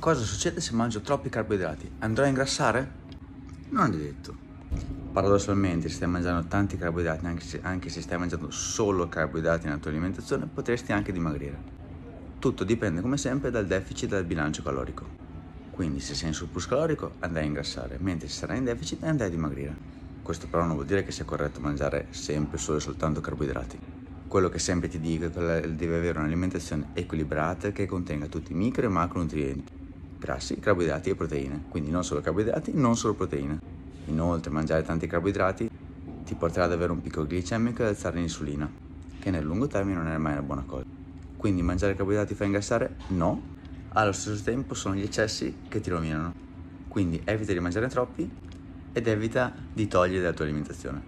Cosa succede se mangio troppi carboidrati? Andrò a ingrassare? Non è detto. Paradossalmente, se stai mangiando tanti carboidrati, anche se, anche se stai mangiando solo carboidrati nella tua alimentazione, potresti anche dimagrire. Tutto dipende come sempre dal deficit del bilancio calorico. Quindi se sei in surplus calorico andrai a ingrassare, mentre se sarai in deficit andrai a dimagrire. Questo però non vuol dire che sia corretto mangiare sempre solo e soltanto carboidrati. Quello che sempre ti dico è che devi avere un'alimentazione equilibrata che contenga tutti i micro e macronutrienti, grassi, carboidrati e proteine, quindi non solo carboidrati, non solo proteine. Inoltre mangiare tanti carboidrati ti porterà ad avere un picco glicemico e ad alzare l'insulina, che nel lungo termine non è mai una buona cosa. Quindi mangiare carboidrati fa ingrassare? No, allo stesso tempo sono gli eccessi che ti rovinano. Quindi evita di mangiare troppi ed evita di togliere dalla tua alimentazione.